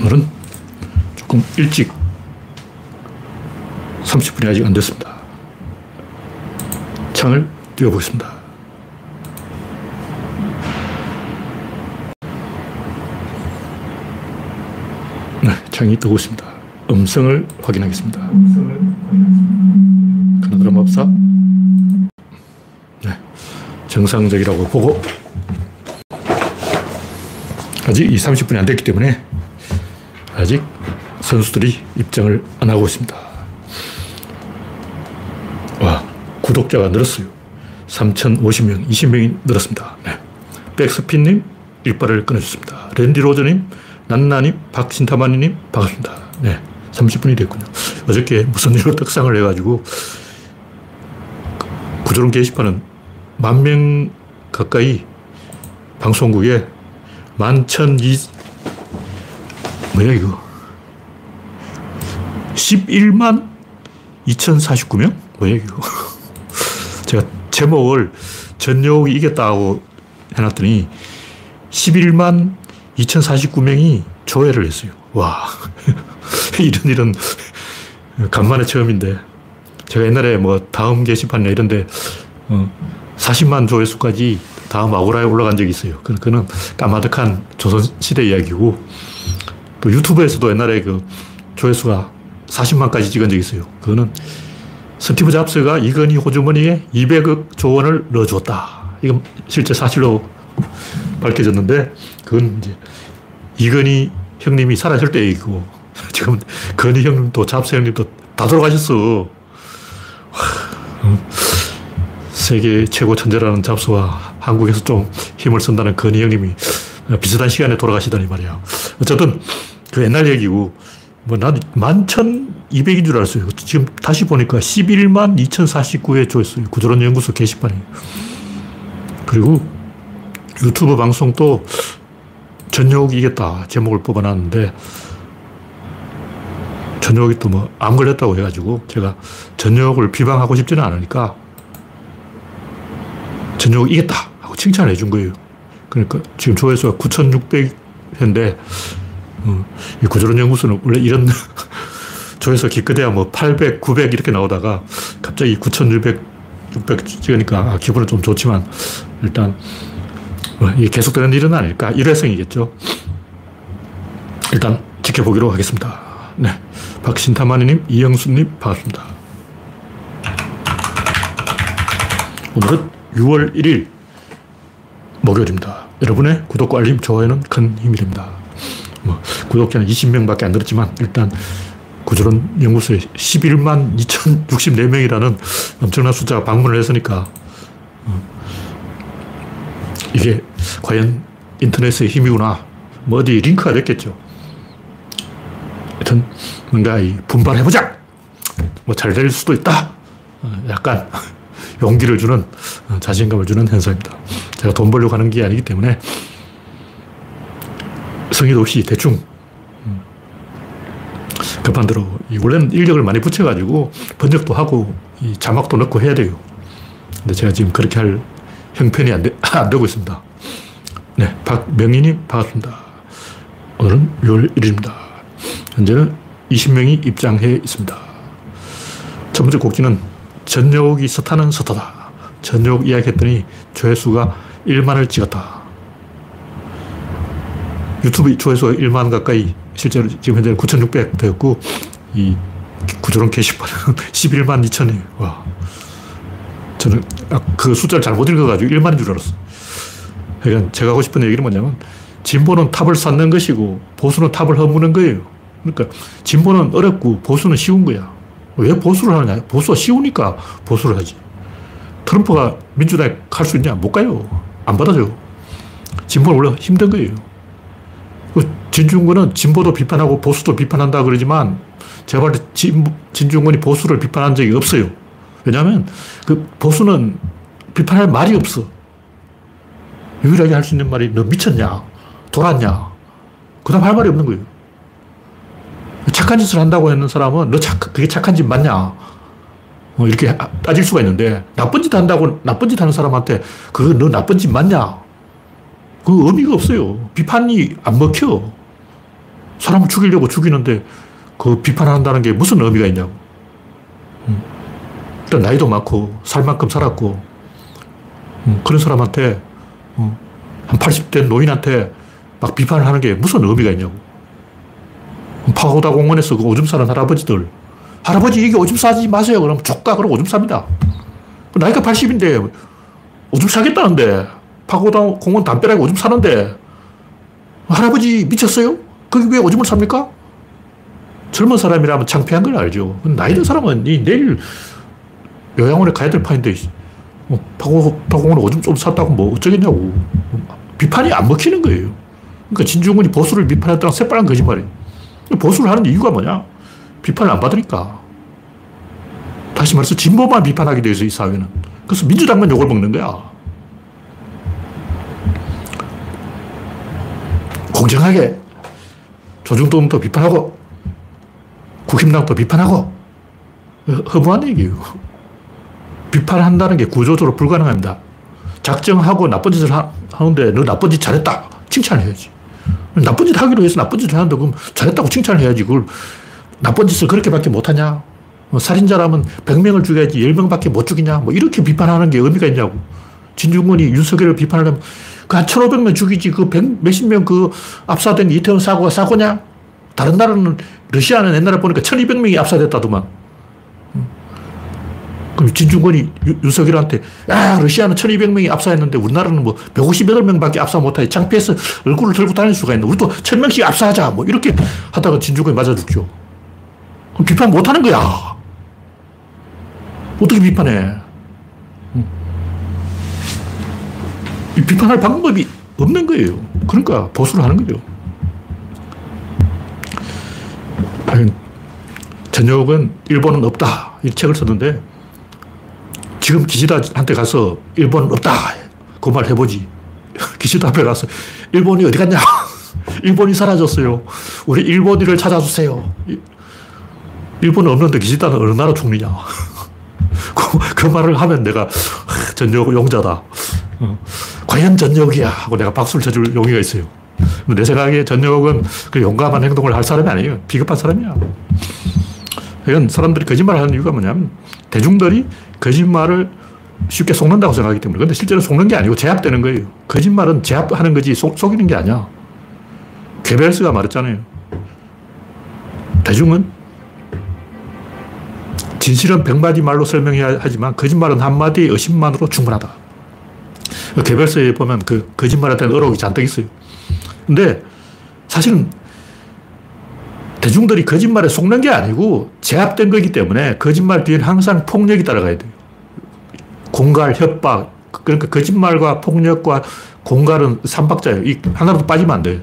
오늘은 조금 일찍 30분이 아직 안 됐습니다. 창을 띄워보겠습니다. 네, 창이 뜨고 있습니다. 음성을 확인하겠습니다. 그나드라 맙사. 네, 정상적이라고 보고 아직 이 30분이 안 됐기 때문에 아직 선수들이 입장을 안 하고 있습니다. 와, 구독자가 늘었어요. 3,050명, 20명이 늘었습니다. 네. 백스핀님, 일발을 끊어줬습니다. 랜디 로저님, 난나님, 박신타마니님, 반갑습니다. 네. 30분이 됐군요. 어저께 무슨 일로 떡상을 해가지고, 구조론 게시판은 만 명 가까이 방송국에 만천 이, 뭐야, 이거. 11만 2049명? 뭐야, 이거. 제가 제목을 전용이 이겼다고 해놨더니 11만 2049명이 조회를 했어요. 와. 이런 일은 간만에 처음인데. 제가 옛날에 뭐 다음 게시판이나 이런데 어 40만 조회수까지 다음 아고라에 올라간 적이 있어요. 그거는 까마득한 조선시대 이야기고 또 유튜브에서도 옛날에 그 조회수가 40만까지 찍은 적이 있어요. 그거는 스티브 잡스가 이건희 호주머니에 200억 조원을 넣어줬다. 이건 실제 사실로 밝혀졌는데 그건 이제 이건희 형님이 살아있을 때 얘기고 지금 건희 형님도 잡스 형님도 다 돌아가셨어. 세계 최고 천재라는 잡스와 한국에서 좀 힘을 쓴다는 건희 형님이 비슷한 시간에 돌아가시다니 말이야. 어쨌든 그 옛날 얘기고 뭐, 난 11,200인 줄 알았어요. 지금 다시 보니까 11만 2,049회 조회수요. 구조론 연구소 게시판이. 그리고 유튜브 방송도 전욕이 이겼다. 제목을 뽑아놨는데, 전욕이 또 뭐, 암 걸렸다고 해가지고, 제가 전욕을 비방하고 싶지는 않으니까, 전욕이 이겼다. 하고 칭찬을 해준 거예요. 그러니까 지금 조회수가 9,600회인데, 어, 이 구조론 연구소는 원래 이런 조회수 기껏해야 뭐 800, 900 이렇게 나오다가 갑자기 9,600, 600 찍으니까 아, 기분은 좀 좋지만 일단 뭐 이게 계속되는 일은 아닐까. 일회성이겠죠. 일단 지켜보기로 하겠습니다. 네. 박신타마니님, 이영수님, 반갑습니다. 오늘은 6월 1일 목요일입니다. 여러분의 구독과 알림, 좋아요는 큰 힘이 됩니다. 뭐 구독자는 20명밖에 안 늘었지만 일단 구조론 연구소에 11만 2,064명이라는 엄청난 숫자가 방문을 했으니까 어, 이게 과연 인터넷의 힘이구나. 뭐 어디 링크가 됐겠죠. 하여튼 뭔가 분발해보자! 뭐 잘 될 수도 있다! 어, 약간 용기를 주는 어, 자신감을 주는 현상입니다. 제가 돈 벌려고 하는 게 아니기 때문에 성의도 없이 대충 음, 급한 대로 원래는 인력을 많이 붙여가지고 번역도 하고 자막도 넣고 해야 돼요. 근데 제가 지금 그렇게 할 형편이 안, 되, 안 되고 있습니다. 네, 박명희님 반갑습니다. 오늘은 6월 1일입니다. 현재는 20명이 입장해 있습니다. 첫 번째 곡지는 전욕이 스타는 스타다. 전욕 이야기했더니 조회수가 1만을 찍었다. 유튜브 조회수가 1만 가까이 실제로 지금 현재는 9,600 되었고 이 구조론 게시판은 11만 2천이에요. 와. 저는 아, 그 숫자를 잘못 읽어가지고 1만인 줄 알았어. 그러니까 제가 하고 싶은 얘기는 뭐냐면 진보는 탑을 쌓는 것이고 보수는 탑을 허무는 거예요. 그러니까 진보는 어렵고 보수는 쉬운 거야. 왜 보수를 하느냐? 보수가 쉬우니까 보수를 하지. 트럼프가 민주당에 갈 수 있냐? 못 가요. 안 받아줘. 진보는 원래 힘든 거예요. 그 진중권은 진보도 비판하고 보수도 비판한다 그러지만 제발 진, 진중권이 보수를 비판한 적이 없어요. 왜냐하면 그 보수는 비판할 말이 없어. 유일하게 할 수 있는 말이 너 미쳤냐? 돌았냐? 그 다음 할 말이 없는 거예요. 착한 짓을 한다고 하는 사람은 너 착, 그게 착한 짓 맞냐? 뭐 이렇게 따질 수가 있는데 나쁜 짓 한다고 나쁜 짓 하는 사람한테 그거 너 나쁜 짓 맞냐? 그 의미가 없어요. 비판이 안 먹혀. 사람을 죽이려고 죽이는데 그 비판한다는 게 무슨 의미가 있냐고. 음. 일단 나이도 많고 살 만큼 살았고 음, 그런 사람한테 어, 한 80대 노인한테 막 비판을 하는 게 무슨 의미가 있냐고. 파고다 공원에서 그 오줌 싸는 할아버지들. 할아버지 이게 오줌 싸지 마세요. 그럼 족가 그럼 오줌 쌉니다. 나이가 80인데 오줌 싸겠다는데 파고다 공원 담벼락에 오줌 싸는데 할아버지 미쳤어요? 거기 왜 오줌을 삽니까? 젊은 사람이라면 창피한 걸 알죠. 나이 든 사람은 내일 요양원에 가야 될 판인데 뭐 파고, 파공원에 오줌 좀 샀다고 뭐 어쩌겠냐고. 비판이 안 먹히는 거예요. 그러니까 진중권이 보수를 비판했다는 새빨간 거짓말이에요. 보수를 하는 이유가 뭐냐? 비판을 안 받으니까. 다시 말해서 진보만 비판하게 되어 있어, 이 사회는. 그래서 민주당만 욕을 먹는 거야. 공정하게 조중동도 비판하고 국힘당도 비판하고 허무한 얘기예요. 비판한다는 게 구조적으로 불가능합니다. 작정하고 나쁜 짓을 하는데 너 나쁜 짓 잘했다. 칭찬해야지. 나쁜 짓 하기로 해서 나쁜 짓을 하는데 그럼 잘했다고 칭찬해야지. 그걸 나쁜 짓을 그렇게밖에 못하냐. 뭐 살인자라면 100명을 죽여야지 10명밖에 못 죽이냐. 뭐 이렇게 비판하는 게 의미가 있냐고. 진중권이 윤석열을 비판하려면 그한 1,500명 죽이지 그 100, 몇십 명 그 압사된 이태원 사고가 사고냐? 다른 나라는 러시아는 옛날에 보니까 1,200명이 압사됐다더만. 그럼 진중권이 윤석열한테 야 러시아는 1200명이 압사했는데 우리나라는 뭐 158명밖에 압사 못하니 창피해서 얼굴을 들고 다닐 수가 있는 우리도 1000명씩 압사하자 뭐 이렇게 하다가 진중권이 맞아 죽죠. 그럼 비판 못 하는 거야. 어떻게 비판해? 비판할 방법이 없는 거예요. 그러니까 보수를 하는 거죠. 전역은 일본은 없다. 이 책을 썼는데 지금 기시다한테 가서 일본 없다. 그 말 해보지. 기시다 앞에 가서 일본이 어디 갔냐? 일본이 사라졌어요. 우리 일본이를 찾아주세요. 일본은 없는데 기시다는 어느 나라 총리냐? 그, 그, 말을 하면 내가 전역 용자다. 어. 과연 전역이야 하고 내가 박수를 쳐줄 용의가 있어요. 내 생각에 전역은 그 용감한 행동을 할 사람이 아니에요. 비겁한 사람이야. 이건 사람들이 거짓말을 하는 이유가 뭐냐면 대중들이 거짓말을 쉽게 속는다고 생각하기 때문에. 근데 실제로 속는 게 아니고 제압되는 거예요. 거짓말은 제압하는 거지 속, 속이는 게 아니야. 괴벨스가 말했잖아요. 대중은 진실은 백마디 말로 설명해야 하지만 거짓말은 한마디 의심만으로 충분하다. 개별서에 보면 그 거짓말에 대한 어록이 잔뜩 있어요. 근데 사실은 대중들이 거짓말에 속는 게 아니고 제압된 거기 때문에 거짓말 뒤에는 항상 폭력이 따라가야 돼요. 공갈, 협박. 그러니까 거짓말과 폭력과 공갈은 삼박자예요. 이 하나라도 빠지면 안 돼요.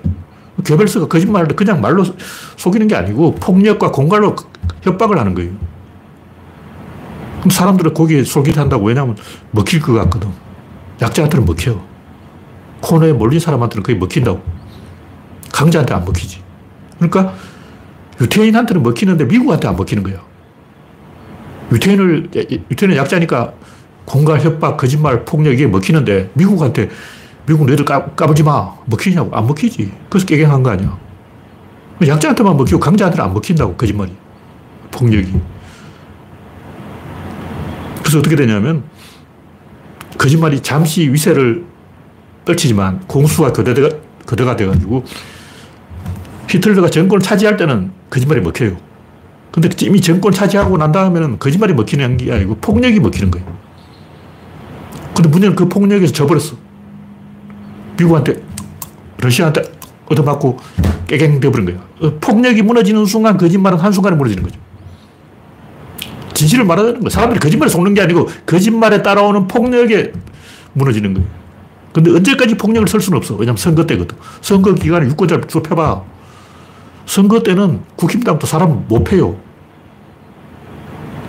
괴벨스가 거짓말을 그냥 말로 속이는 게 아니고 폭력과 공갈로 협박을 하는 거예요. 그럼 사람들은 거기에 솔깃한다고. 왜냐하면 먹힐 것 같거든. 약자한테는 먹혀. 코너에 몰린 사람한테는 거의 먹힌다고. 강자한테 안 먹히지. 그러니까 유태인한테는 먹히는데 미국한테 안 먹히는 거야. 유태인을, 유태인은 약자니까 공갈, 협박, 거짓말, 폭력 이게 먹히는데 미국한테 미국 너희들 까, 까불지 마. 먹히냐고. 안 먹히지. 그래서 깨갱한 거 아니야. 약자한테만 먹히고 강자한테는 안 먹힌다고. 거짓말이. 폭력이. 그래서 어떻게 되냐면 거짓말이 잠시 위세를 떨치지만 공수가 교대가, 교대가 돼가지고 히틀러가 정권을 차지할 때는 거짓말이 먹혀요. 근데 이미 정권 차지하고 난 다음에는 거짓말이 먹히는 게 아니고 폭력이 먹히는 거예요. 근데 문제는 그 폭력에서 져버렸어. 미국한테, 러시아한테 얻어맞고 깨갱 되어버린 거야. 어, 폭력이 무너지는 순간 거짓말은 한순간에 무너지는 거죠. 진실을 되는 거야. 사람들이 거짓말에 속는 게 아니고 거짓말에 따라오는 폭력에 무너지는 거예요. 근데 언제까지 폭력을 쓸 수는 없어. 왜냐면 선거 때거든. 선거 기간에 유권자를 좁혀봐. 선거 때는 국힘당도 사람 못 패요.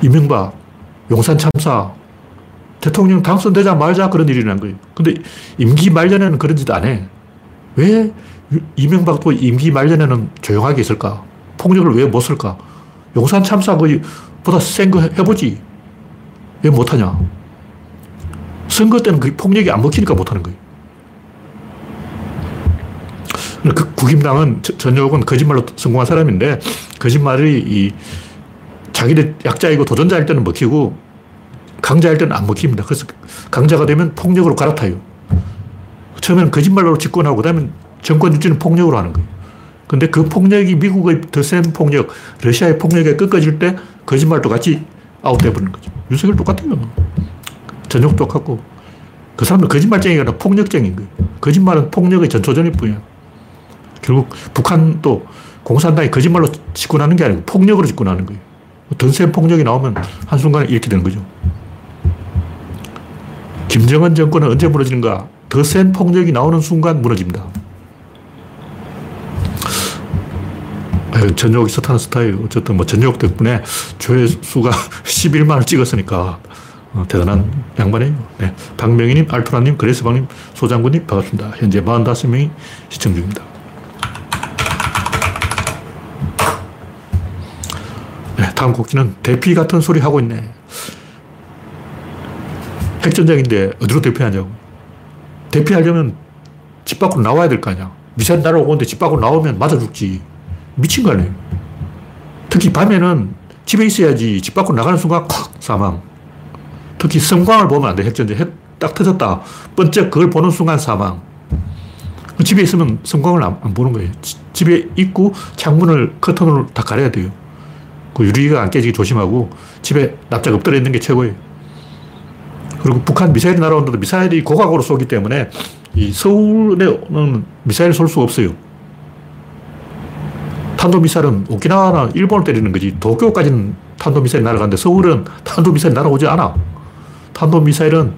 이명박, 용산 참사, 대통령 당선되자마자 그런 일이 난 거예요. 근데 임기 말년에는 그런 짓 안 해. 왜 이명박도 임기 말년에는 조용하게 있을까? 폭력을 왜 못 쓸까? 용산 참사 보다 센 거 해보지. 왜 못하냐? 선거 때는 그 폭력이 안 먹히니까 못하는 거예요. 그 국임당은 전역은 거짓말로 성공한 사람인데 거짓말이 이 자기들 약자이고 도전자일 때는 먹히고 강자일 때는 안 먹힙니다. 그래서 강자가 되면 폭력으로 갈아타요. 처음에는 거짓말로 집권하고 그다음에 정권 유지는 폭력으로 하는 거예요. 근데 그 폭력이 미국의 더 센 폭력, 러시아의 폭력에 꺾어질 때 거짓말도 같이 아웃돼 버리는 거죠. 윤석열 똑같아요. 전역 똑같고. 그 사람은 거짓말쟁이가 아니라 폭력쟁인 거예요. 거짓말은 폭력의 전초전일 뿐이야. 결국 북한도 공산당이 거짓말로 집권하는 게 아니고 폭력으로 집권하는 거예요. 더센 폭력이 나오면 한순간에 이렇게 되는 거죠. 김정은 정권은 언제 무너지는가? 더 센 폭력이 나오는 순간 무너집니다. 전욕이 스타는 스타일. 어쨌든 뭐 전욕 덕분에 조회수가 11만을 찍었으니까 어, 대단한 양반이에요. 네. 박명희님, 알토라님, 그레스방님, 소장군님 반갑습니다. 현재 45명이 시청 중입니다. 네, 다음 곡지는 대피 같은 소리 하고 있네. 핵전쟁인데 어디로 대피하냐고. 대피하려면 집 밖으로 나와야 될 거 아니야. 미사일 날아오는데 집 밖으로 나오면 맞아 죽지. 미친 거 아니에요. 특히 밤에는 집에 있어야지 집 밖으로 나가는 순간 콱 사망. 특히 성광을 보면 안 돼. 핵전쟁. 핵 딱 터졌다. 번쩍 그걸 보는 순간 사망. 집에 있으면 성광을 안, 안 보는 거예요. 집에 있고 창문을 커튼으로 다 가려야 돼요. 그 유리가 안 깨지게 조심하고 집에 납작 엎드려 있는 게 최고예요. 그리고 북한 미사일이 날아오는데도 미사일이 고각으로 쏘기 때문에 이 서울에는 미사일 쏠 수가 없어요. 탄도미사일은 오키나와나 일본을 때리는 거지. 도쿄까지는 탄도미사일이 날아가는데 서울은 탄도미사일이 날아오지 않아. 탄도미사일은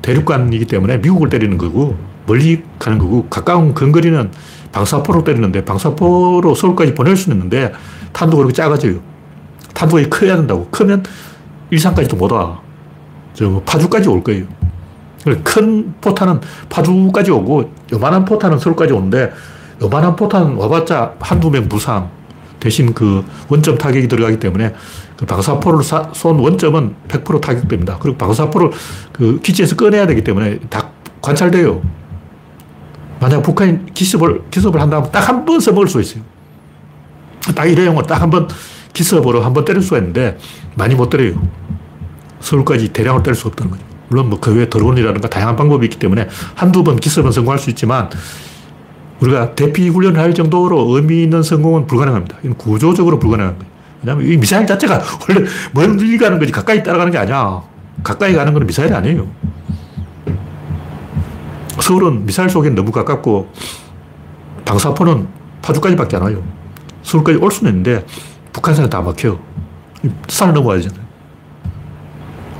대륙간이기 때문에 미국을 때리는 거고 멀리 가는 거고 가까운 근거리는 방사포로 때리는데 방사포로 서울까지 보낼 수는 있는데 탄도가 그렇게 작아져요. 탄도가 커야 된다고. 크면 일산까지도 못 와. 저뭐 파주까지 올 거예요. 큰 포탄은 파주까지 오고 요만한 포탄은 서울까지 오는데 요만한 포탄 와봤자 한두 명 부상. 대신 그 원점 타격이 들어가기 때문에 그 방사포를 사, 쏜 원점은 100% 타격됩니다. 그리고 방사포를 그 기지에서 꺼내야 되기 때문에 다 관찰돼요. 만약 북한이 기습을, 기습을 한다면 딱 한 번 써먹을 수 있어요. 딱 일회용으로 딱 한 번 기습으로 한 번 때릴 수가 있는데 많이 못 때려요. 서울까지 대량으로 때릴 수 없다는 거죠. 물론 뭐 그 외에 드론이라든가 다양한 방법이 있기 때문에 한두 번 기습은 성공할 수 있지만 우리가 대피 훈련을 할 정도로 의미 있는 성공은 불가능합니다. 이건 구조적으로 불가능한 거예요. 왜냐하면 이 미사일 자체가 원래 멀리 가는 거지 가까이 따라가는 게 아니야. 가까이 가는 건 미사일이 아니에요. 서울은 미사일 속에 너무 가깝고 방사포는 파주까지밖에 안 와요. 서울까지 올 수는 있는데 북한산에 다 막혀. 산을 넘어야 되잖아요.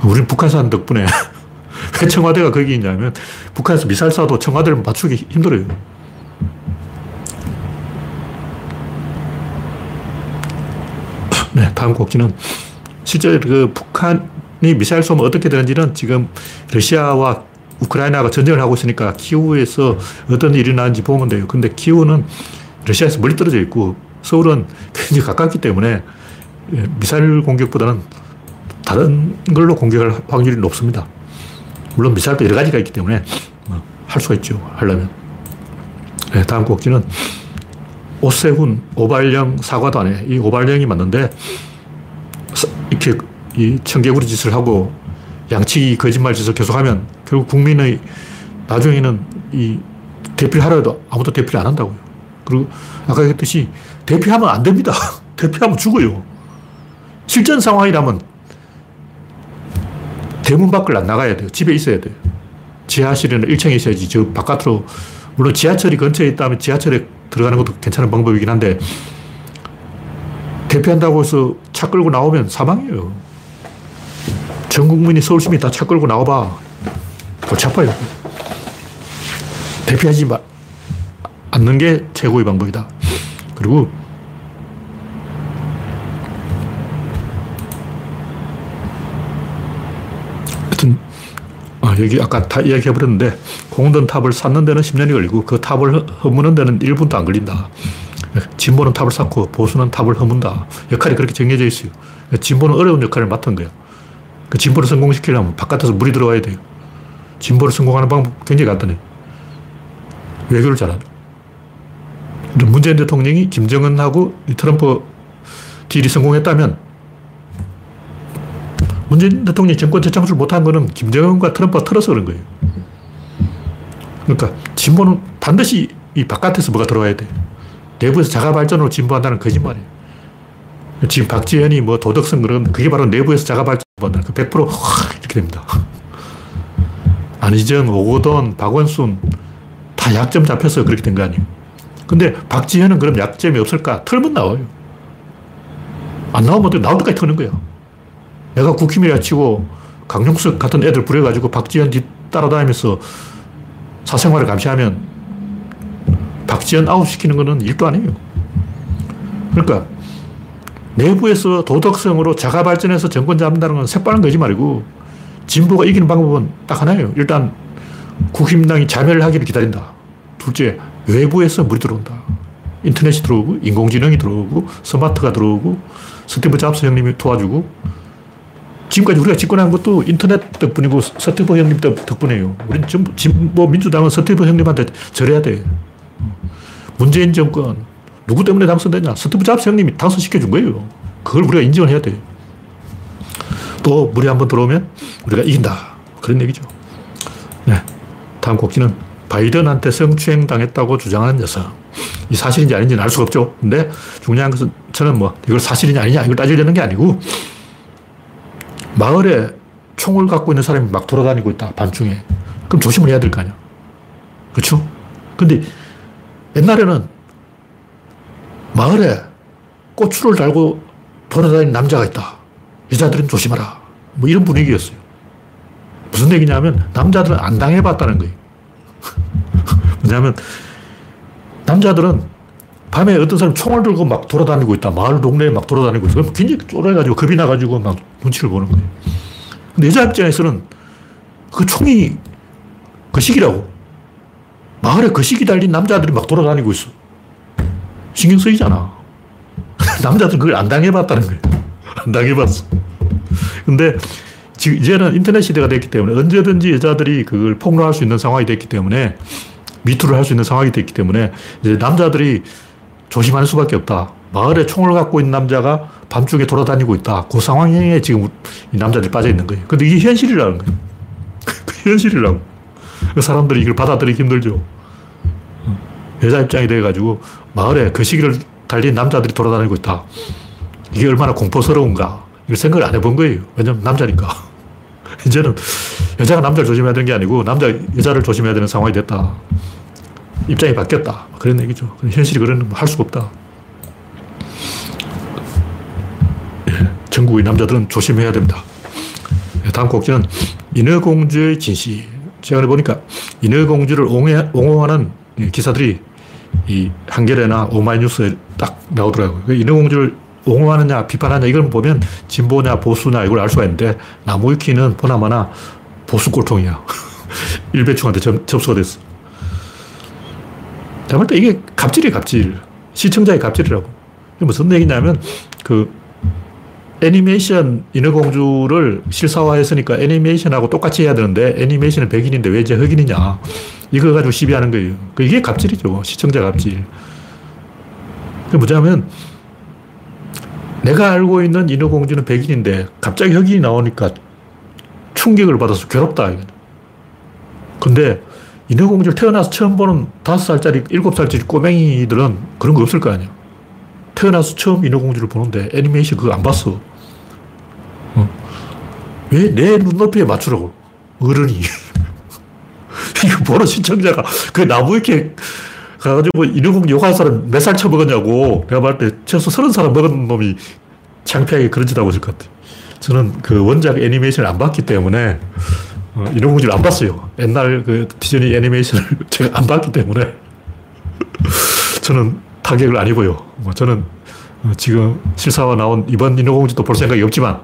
우리 북한산 덕분에 왜 청와대가 거기 있냐면 북한에서 미사일 쏴도 청와대를 맞추기 힘들어요. 네, 다음 곡지는 실제 그 북한이 미사일 쏘면 어떻게 되는지는 지금 러시아와 우크라이나가 전쟁을 하고 있으니까 키우에서 어떤 일이 나는지 보면 돼요. 근데 키우는 러시아에서 멀리 떨어져 있고 서울은 굉장히 가깝기 때문에 미사일 공격보다는 다른 걸로 공격할 확률이 높습니다. 물론 미사일도 여러 가지가 있기 때문에 뭐할 수가 있죠. 하려면. 네, 다음 곡지는 오세훈 오발령 사과단에 이 오발령이 맞는데 이렇게 이 청개구리 짓을 하고 양치기 거짓말 짓을 계속하면 결국 국민의 나중에는 이 대피를 하려 도 아무도 대피를 안 한다고요. 그리고 아까 얘기했듯이 대피하면 안 됩니다. 대피하면 죽어요. 실전 상황이라면 대문 밖을 안 나가야 돼요. 집에 있어야 돼요. 지하실에는 1층에 있어야지. 저 바깥으로 물론 지하철이 근처에 있다면 지하철에 들어가는 것도 괜찮은 방법이긴 한데 대피한다고 해서 차 끌고 나오면 사망이에요. 전 국민이 서울 시민 다 차 끌고 나와봐. 골치 아파요. 대피하지 마, 않는 게 최고의 방법이다. 그리고 하여튼 아, 여기 아까 다 이야기해 버렸는데 공든 탑을 쌓는 데는 10년이 걸리고 그 탑을 허무는 데는 1분도 안 걸린다. 진보는 탑을 쌓고 보수는 탑을 허문다. 역할이 그렇게 정해져 있어요. 진보는 어려운 역할을 맡은 거예요. 그 진보를 성공시키려면 바깥에서 물이 들어와야 돼요. 진보를 성공하는 방법 굉장히 간단해요. 외교를 잘하는 문재인 대통령이 김정은하고 트럼프 딜이 성공했다면 문재인 대통령이 정권 재창출 못한 거는 김정은과 트럼프가 틀어서 그런 거예요. 그러니까 진보는 반드시 이 바깥에서 뭐가 들어와야 돼. 내부에서 자가 발전으로 진보한다는 거짓말이에요. 지금 박지현이 뭐 도덕성 그런 그게 바로 내부에서 자가 발전한다는 그100% 이렇게 됩니다. 안희정, 오고돈, 박원순 다 약점 잡혀서 그렇게 된 거 아니에요. 근데 박지현은 그럼 약점이 없을까? 털면 나와요. 안 나오면 나올 때까지 터는 거야. 내가 국힘이라 치고 강용석 같은 애들 부려가지고 박지현 뒤 따라다니면서 사생활을 감시하면 박지현 아웃시키는 거는 일도 아니에요. 그러니까 내부에서 도덕성으로 자가 발전해서 정권 잡는다는 건 새빨간 거짓말이고 진보가 이기는 방법은 딱 하나예요. 일단 국힘당이 자멸을 하기를 기다린다. 둘째, 외부에서 물이 들어온다. 인터넷이 들어오고, 인공지능이 들어오고, 스마트가 들어오고, 스티브 잡스 형님이 도와주고, 지금까지 우리가 집권한 것도 인터넷 덕분이고 스티브 형님 덕분이에요. 우린 전부, 뭐 민주당은 스티브 형님한테 절해야 돼. 문재인 정권, 누구 때문에 당선됐냐? 스티브 잡스 형님이 당선시켜준 거예요. 그걸 우리가 인정을 해야 돼. 또 물이 한번 들어오면 우리가 이긴다. 그런 얘기죠. 네. 다음 곡지는 바이든한테 성추행 당했다고 주장하는 여성. 이 사실인지 아닌지는 알 수가 없죠. 근데 중요한 것은 저는 뭐 이걸 사실이냐 아니냐 이걸 따지려는 게 아니고 마을에 총을 갖고 있는 사람이 막 돌아다니고 있다, 밤중에. 그럼 조심을 해야 될 거 아니야. 그렇죠? 근데 옛날에는 마을에 고추를 달고 돌아다니는 남자가 있다. 여자들은 조심하라. 뭐 이런 분위기였어요. 무슨 얘기냐면 남자들은 안 당해봤다는 거예요. 뭐냐면 남자들은 밤에 어떤 사람이 총을 들고 막 돌아다니고 있다. 마을 동네에 막 돌아다니고 있어. 굉장히 쫄아가지고 겁이 나가지고 막 눈치를 보는 거예요. 근데 여자 입장에서는 그 총이 거시기라고. 마을에 거시기 달린 남자들이 막 돌아다니고 있어. 신경 쓰이잖아. 남자들은 그걸 안 당해봤다는 거예요. 안 당해봤어. 근데 지금 이제는 인터넷 시대가 됐기 때문에 언제든지 여자들이 그걸 폭로할 수 있는 상황이 됐기 때문에 미투를 할 수 있는 상황이 됐기 때문에 이제 남자들이 조심할 수밖에 없다. 마을에 총을 갖고 있는 남자가 밤중에 돌아다니고 있다. 그 상황에 지금 이 남자들이 빠져 있는 거예요. 근데 이게 현실이라는 거예요. 그 현실이라고. 그 사람들이 이걸 받아들이기 힘들죠. 여자 입장이 돼가지고 마을에 그 시기를 달린 남자들이 돌아다니고 있다. 이게 얼마나 공포스러운가. 이걸 생각을 안 해본 거예요. 왜냐면 남자니까. 이제는 여자가 남자를 조심해야 되는 게 아니고 남자 여자를 조심해야 되는 상황이 됐다. 입장이 바뀌었다. 그런 얘기죠. 현실이 그런 할 수가 없다. 예, 전국의 남자들은 조심해야 됩니다. 예, 다음 곡지는 인어공주의 진시. 최근에 보니까 인어공주를 옹호하는 기사들이 이 한겨레나 오마이뉴스에 딱 나오더라고요. 그 인어공주를 옹호하느냐 비판하냐 이걸 보면 진보냐 보수냐 이걸 알 수가 있는데 나무위키는 보나마나 보수 꼴통이야. 일배충한테 접수가 됐어. 제가 볼 때 이게 갑질이에요, 갑질. 시청자의 갑질이라고. 이게 무슨 얘기냐면, 그, 애니메이션 인어공주를 실사화했으니까 애니메이션하고 똑같이 해야 되는데 애니메이션은 백인인데 왜 이제 흑인이냐. 이거 가지고 시비하는 거예요. 그 이게 갑질이죠. 시청자 갑질. 그게 뭐냐면 내가 알고 있는 인어공주는 백인인데 갑자기 흑인이 나오니까 충격을 받아서 괴롭다. 근데 인어공주를 태어나서 처음 보는 다섯 살짜리, 일곱 살짜리 꼬맹이들은 그런 거 없을 거 아니야. 태어나서 처음 인어공주를 보는데 애니메이션 그거 안 봤어. 어. 왜내 눈높이에 맞추라고? 어른이. 이거 보는 시청자가 그 나무 이렇게 가가지고 인어공주 욕할 사람 몇살 처먹었냐고 내가 말할 때 최소 서른 사람 먹은 놈이 창피하게 그런 짓 하고 있을 것 같아. 저는 그 원작 애니메이션을 안 봤기 때문에 어, 인어공주를 안 봤어요. 옛날 그 디즈니 애니메이션을 제가 안 봤기 때문에 저는 타격을 안 입어요. 뭐 저는 어, 지금 실사화 나온 이번 인어공주도 볼 생각이 없지만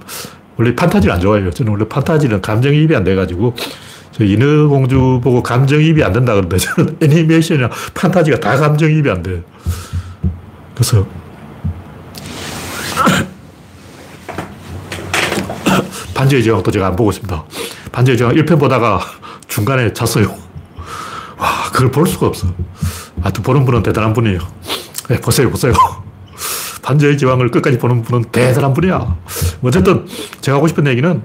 원래 판타지를 안 좋아해요. 저는 원래 판타지는 감정이입이 안 돼가지고 저 인어공주 보고 감정이입이 안 된다 그러는데 저는 애니메이션이나 판타지가 다 감정이입이 안 돼요. 그래서 반지의 제왕도 제가 안 보고 있습니다. 반지의 제왕 1편 보다가 중간에 잤어요. 와, 그걸 볼 수가 없어. 하여튼 보는 분은 대단한 분이에요. 네, 보세요, 보세요. 반저의 제왕을 끝까지 보는 분은 대단한 분이야. 어쨌든 제가 하고 싶은 얘기는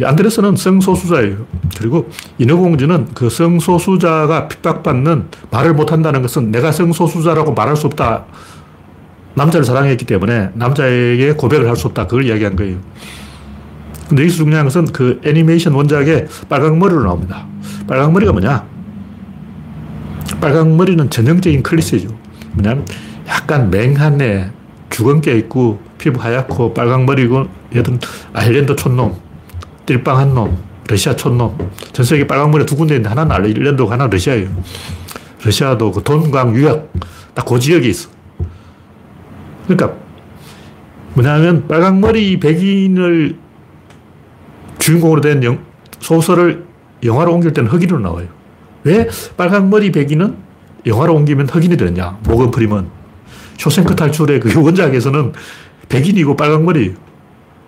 안드레스는 성소수자예요. 그리고 인어공주는 그 성소수자가 핍박받는 말을 못한다는 것은 내가 성소수자라고 말할 수 없다. 남자를 사랑했기 때문에 남자에게 고백을 할 수 없다. 그걸 이야기한 거예요. 근데 여기서 중요한 것은 그 애니메이션 원작에 빨강머리로 나옵니다. 빨강머리가 뭐냐? 빨강머리는 전형적인 클리셰죠. 뭐냐면 약간 맹한애, 주근깨 있고 피부 하얗고 빨강머리고 얘든 아일랜드 촌놈, 띨빵한 놈, 러시아 촌놈. 전 세계 빨강머리 두 군데 있는데 하나는 아일랜드고 하나는 러시아예요. 러시아도 그 돈광 유역 딱 그 지역에 있어. 그러니까 뭐냐면 빨강머리 백인을 주인공으로 된 영, 소설을 영화로 옮길 때는 흑인으로 나와요. 왜 빨강머리 백인은 영화로 옮기면 흑인이 되느냐? 모건 프리먼. 쇼생크 탈출의 그 원작에서는 백인이고 빨강머리.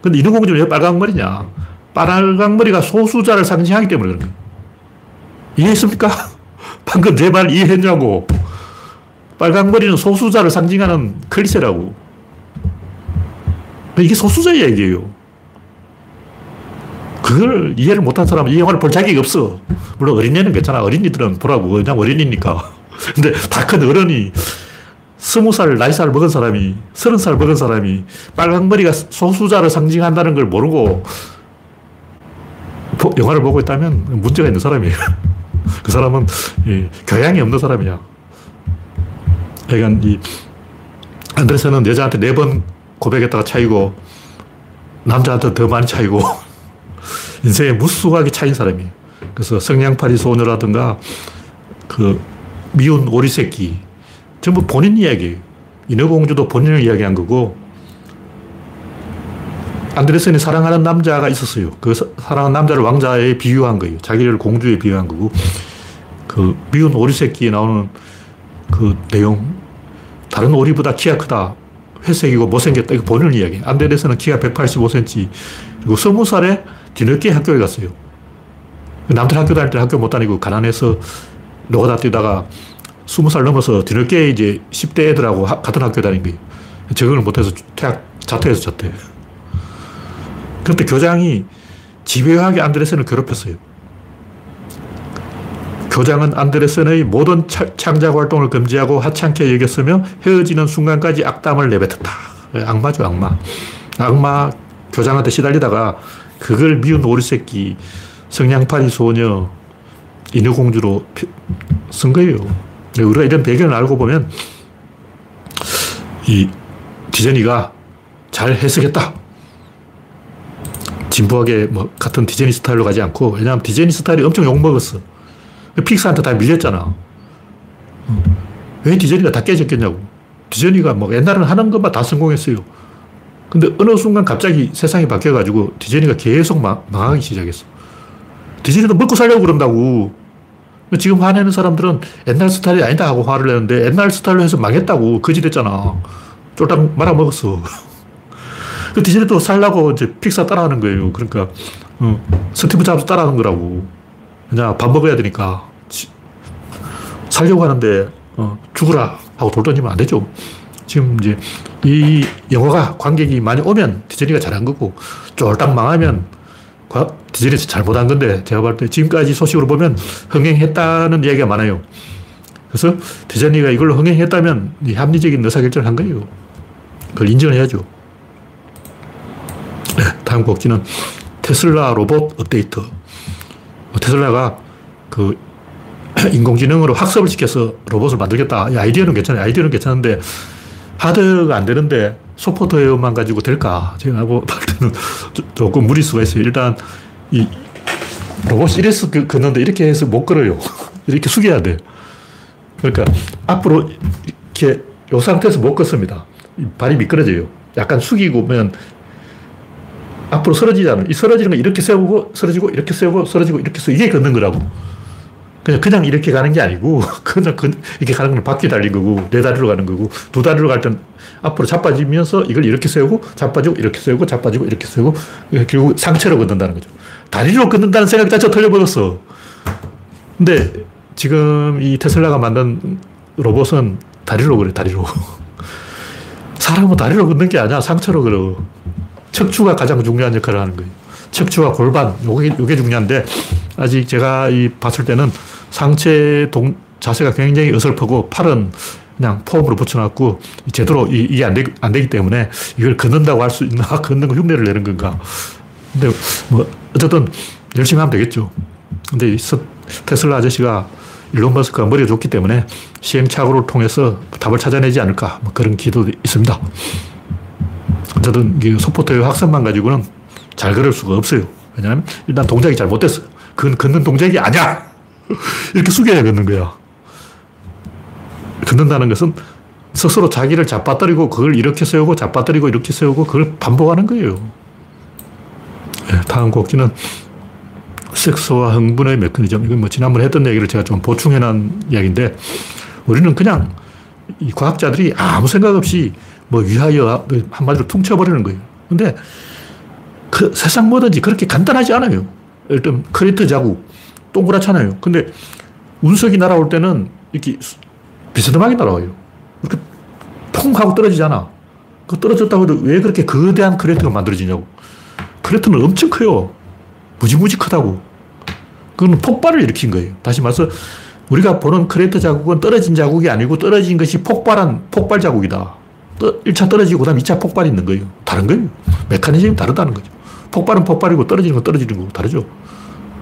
근데 인어공주는 왜 빨강머리냐? 빨강머리가 소수자를 상징하기 때문에 그런 거예요. 이해했습니까? 방금 제 말 이해했냐고. 빨강머리는 소수자를 상징하는 클리셰라고. 이게 소수자의 얘기예요. 그걸 이해를 못한 사람은 이 영화를 볼 자격이 없어. 물론 어린이는 괜찮아. 어린이들은 보라고. 그냥 어린이니까. 근데 다 큰 어른이 스무 살, 나이 살 먹은 사람이, 서른 살 먹은 사람이 빨강머리가 소수자를 상징한다는 걸 모르고 영화를 보고 있다면 문제가 있는 사람이에요. 그 사람은 교양이 없는 사람이야. 그러니까 이 안드레스는 여자한테 네 번 고백했다가 차이고 남자한테 더 많이 차이고 인생에 무수하게 차인 사람이에요. 그래서 성냥팔이 소녀라든가 그 미운 오리새끼 전부 본인 이야기예요. 인어공주도 본인을 이야기한 거고 안드레슨이 사랑하는 남자가 있었어요. 그 사랑하는 남자를 왕자에 비유한 거예요. 자기를 공주에 비유한 거고 그 미운 오리새끼에 나오는 그 내용 다른 오리보다 키가 크다. 회색이고 못생겼다. 이거 본인 이야기. 안드레슨은 키가 185cm 그리고 20살에 뒤늦게 학교에 갔어요. 남들 학교 다닐 때 학교 못 다니고 가난해서 노가다 뛰다가 스무 살 넘어서 뒤늦게 이제 10대 애들하고 하, 같은 학교 다닌 거예요. 적응을 못해서 퇴학, 자퇴해서 자퇴. 그때 교장이 집요하게 안드레슨을 괴롭혔어요. 교장은 안드레슨의 모든 창작 활동을 금지하고 하찮게 여겼으며 헤어지는 순간까지 악담을 내뱉었다. 악마죠, 악마. 악마 교장한테 시달리다가 그걸 미운 오리새끼, 성냥팔이 소녀, 인어공주로 쓴 거예요. 우리가 이런 배경을 알고 보면 이 디즈니가 잘 해석했다. 진부하게 뭐 같은 디즈니 스타일로 가지 않고 왜냐하면 디즈니 스타일이 엄청 욕먹었어. 픽사한테 다 밀렸잖아. 왜 디즈니가 다 깨졌겠냐고. 디즈니가 뭐 옛날에는 하는 것만 다 성공했어요. 근데 어느 순간 갑자기 세상이 바뀌어가지고 디즈니가 계속 망, 망하기 시작했어. 디즈니도 먹고 살려고 그런다고. 지금 화내는 사람들은 옛날 스타일이 아니다 하고 화를 내는데 옛날 스타일로 해서 망했다고 거짓했잖아. 쫄딱 말아먹었어. 그 디즈니도 살라고 이제 픽사 따라하는 거예요. 그러니까 어, 스티브 잡스 따라하는 거라고. 그냥 밥 먹어야 되니까 살려고 하는데 어, 죽으라 하고 돌 던지면 안 되죠. 지금 이제 이 영화가 관객이 많이 오면 디즈니가 잘한 거고 쫄딱 망하면 디즈니 잘못한 건데 제가 볼 때 지금까지 소식으로 보면 흥행했다는 이야기가 많아요. 그래서 디즈니가 이걸로 흥행했다면 합리적인 의사결정을 한 거예요. 그걸 인정을 해야죠. 네, 다음 곡지는 테슬라 로봇 업데이트. 테슬라가 그 인공지능으로 학습을 시켜서 로봇을 만들겠다. 아이디어는 괜찮아요. 아이디어는 괜찮은데 하드가 안 되는데 소프트웨어만 가지고 될까? 제가 볼 때는 조금 무리수가 있어요. 일단 이 로봇이 이래서 그, 걷는데 이렇게 해서 못 걸어요. 이렇게 숙여야 돼. 그러니까 앞으로 이렇게 이 상태에서 못 걷습니다. 발이 미끄러져요. 약간 숙이고면 앞으로 쓰러지잖아요. 이 쓰러지는 거 이렇게 세우고 쓰러지고 이렇게 세우고 쓰러지고 이렇게 해서 이게 걷는 거라고. 그냥, 그냥 이렇게 가는 게 아니고, 그냥 그, 이렇게 가는 건 바퀴 달린 거고, 네 다리로 가는 거고, 두 다리로 갈 땐 앞으로 자빠지면서 이걸 이렇게 세우고, 자빠지고, 이렇게 세우고, 자빠지고, 이렇게 세우고, 결국 상체로 걷는다는 거죠. 다리로 걷는다는 생각 자체가 틀려버렸어. 근데 지금 이 테슬라가 만든 로봇은 다리로 그래, 다리로. 사람은 다리로 걷는 게 아니야. 상처로 걸어. 척추가 가장 중요한 역할을 하는 거예요. 척추와 골반, 요게, 요게 중요한데, 아직 제가 이 봤을 때는 상체 동, 자세가 굉장히 어설프고, 팔은 그냥 폼으로 붙여놨고, 제대로 이, 이게 안, 되, 안 되기 때문에 이걸 걷는다고 할 수 있나? 걷는 거 흉내를 내는 건가? 근데 뭐, 어쨌든 열심히 하면 되겠죠. 근데 테슬라 아저씨가 일론 머스크가 머리가 좋기 때문에 시행착오를 통해서 답을 찾아내지 않을까 뭐 그런 기도도 있습니다. 어쨌든 소포터의 확산만 가지고는 잘 걸을 수가 없어요. 왜냐하면 일단 동작이 잘못됐어. 그건 걷는 동작이 아니야. 이렇게 숙여야 걷는 거야. 걷는다는 것은 스스로 자기를 잡아뜨리고 그걸 이렇게 세우고 잡아뜨리고 이렇게 세우고 그걸 반복하는 거예요. 네, 다음 곡기는 섹스와 흥분의 메커니즘. 이건 뭐 지난번에 했던 얘기를 제가 좀 보충해 놓은 이야기인데 우리는 그냥 이 과학자들이 아무 생각 없이 뭐 위하여 한마디로 퉁쳐버리는 거예요. 근데 그 세상 뭐든지 그렇게 간단하지 않아요. 일단 크레이터 자국 동그랗잖아요. 근데 운석이 날아올 때는 이렇게 비스듬하게 날아와요. 이렇게 퐁 하고 떨어지잖아. 그 떨어졌다고 해도 왜 그렇게 거대한 크레이터가 만들어지냐고. 크레이터는 엄청 커요. 무지무지 크다고. 그건 폭발을 일으킨 거예요. 다시 말해서 우리가 보는 크레이터 자국은 떨어진 자국이 아니고 떨어진 것이 폭발한 폭발 자국이다. 1차 떨어지고 그다음 2차 폭발이 있는 거예요. 다른 거예요. 메커니즘이 다르다는 거죠. 폭발은 폭발이고 떨어지는 건 떨어지는 거고 다르죠.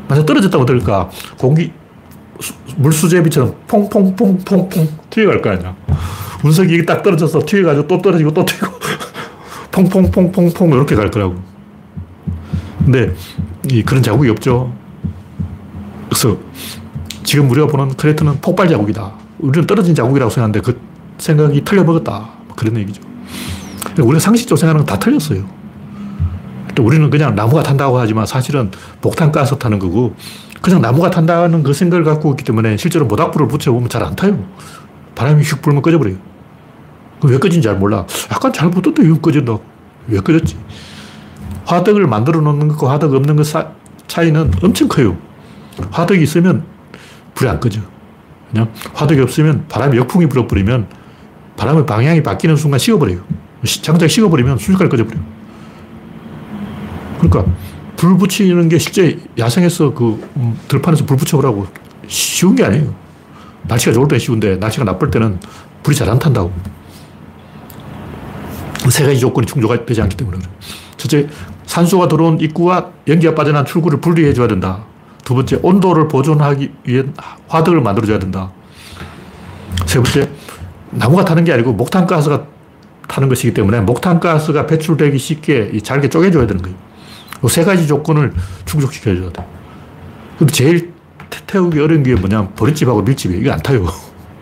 만약 떨어졌다고 들까 공기 물수제비처럼 퐁퐁퐁퐁퐁 튀어갈 거 아니야. 운석이 딱 떨어져서 튀어가지고 또 떨어지고 또 튀고 퐁퐁퐁퐁퐁 이렇게 갈 거라고. 근데 이 그런 자국이 없죠. 그래서 지금 우리가 보는 크레이터는 폭발 자국이다. 우리는 떨어진 자국이라고 생각하는데 그 생각이 틀려먹었다. 뭐 그런 얘기죠. 우리가 상식적으로 생각하는 건 다 틀렸어요. 우리는 그냥 나무가 탄다고 하지만 사실은 폭탄 가스 타는 거고 그냥 나무가 탄다는 그 생각을 갖고 있기 때문에 실제로 모닥불을 붙여보면 잘 안 타요. 바람이 휙 불면 꺼져버려요. 왜 꺼진지 잘 몰라. 약간 잘 붙었다 이거 꺼진다. 왜 꺼졌지? 화덕을 만들어 놓는 것과 화덕 없는 것 차이는 엄청 커요. 화덕이 있으면 불이 안 꺼져. 그냥 화덕이 없으면 바람이 역풍이 불어버리면 바람의 방향이 바뀌는 순간 식어버려요. 장작 식어버리면 순식간에 꺼져버려요. 그러니까 불 붙이는 게 실제 야생에서 그 음, 들판에서 불 붙여보라고 쉬운 게 아니에요. 날씨가 좋을 때 쉬운데 날씨가 나쁠 때는 불이 잘 안 탄다고. 세 가지 조건이 충족되지 않기 때문에 그래. 첫째, 산소가 들어온 입구와 연기가 빠져난 출구를 분리해 줘야 된다. 두 번째, 온도를 보존하기 위해 화덕을 만들어 줘야 된다. 세 번째, 나무가 타는 게 아니고 목탄가스가 타는 것이기 때문에 목탄가스가 배출되기 쉽게 잘게 쪼개줘야 되는 거예요. 세 가지 조건을 충족시켜줘야 돼. 근데 제일 태우기 어려운 게 뭐냐면 버릇집하고 밀집이 이게 안 타요.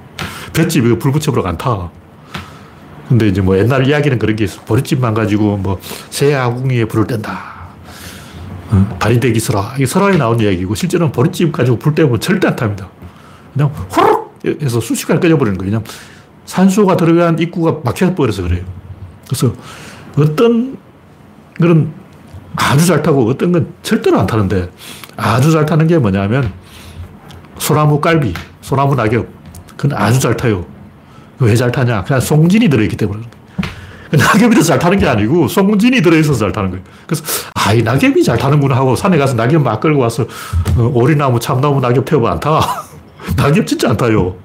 볏집 이거 불 붙여보라고 안 타. 근데 이제 뭐 옛날 이야기는 그런 게 있어. 버릇집만 가지고 뭐 새 아궁이에 불을 뗀다. 어, 발이대기 설화. 이게 설화에 나온 이야기고 실제로는 버릇집 가지고 불 때면 절대 안 탑니다. 그냥 호록 해서 수시간 꺼져버리는 거예요. 그냥 산소가 들어간 입구가 막혀버려서 그래요. 그래서 어떤 그런 아주 잘 타고 어떤 건 절대로 안 타는데 아주 잘 타는 게 뭐냐면 소나무 깔비, 소나무 낙엽. 그건 아주 잘 타요. 왜 잘 타냐? 그냥 송진이 들어있기 때문에. 낙엽이 잘 타는 게 아니고 송진이 들어있어서 잘 타는 거예요. 그래서 아, 이 낙엽이 잘 타는구나 하고 산에 가서 낙엽 막 끌고 와서 어, 오리나무, 참나무 낙엽 태우면 안 타. 낙엽 진짜 안 타요.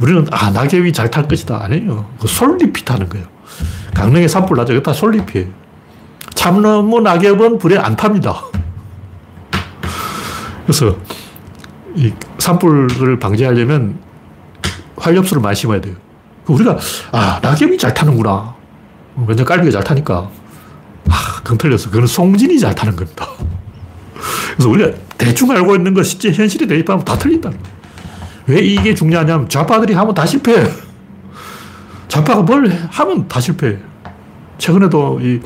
우리는 아, 낙엽이 잘 탈 것이다. 아니에요. 그 솔잎이 타는 거예요. 강릉에 산불 나죠. 이거 다 솔잎이에요. 참나무 낙엽은 불에 안 탑니다. 그래서 이 산불을 방지하려면 활엽수를 많이 심어야 돼요. 우리가, 아, 낙엽이 잘 타는구나. 왜냐 깔비가 잘 타니까. 아, 그건 틀렸어. 그건 송진이 잘 타는 겁니다. 그래서 우리가 대충 알고 있는 거 실제 현실에 대입하면 다 거예요. 왜 이게 중요하냐면 좌파들이 하면 다 실패해. 좌파가 뭘 하면 다 실패해. 최근에도 이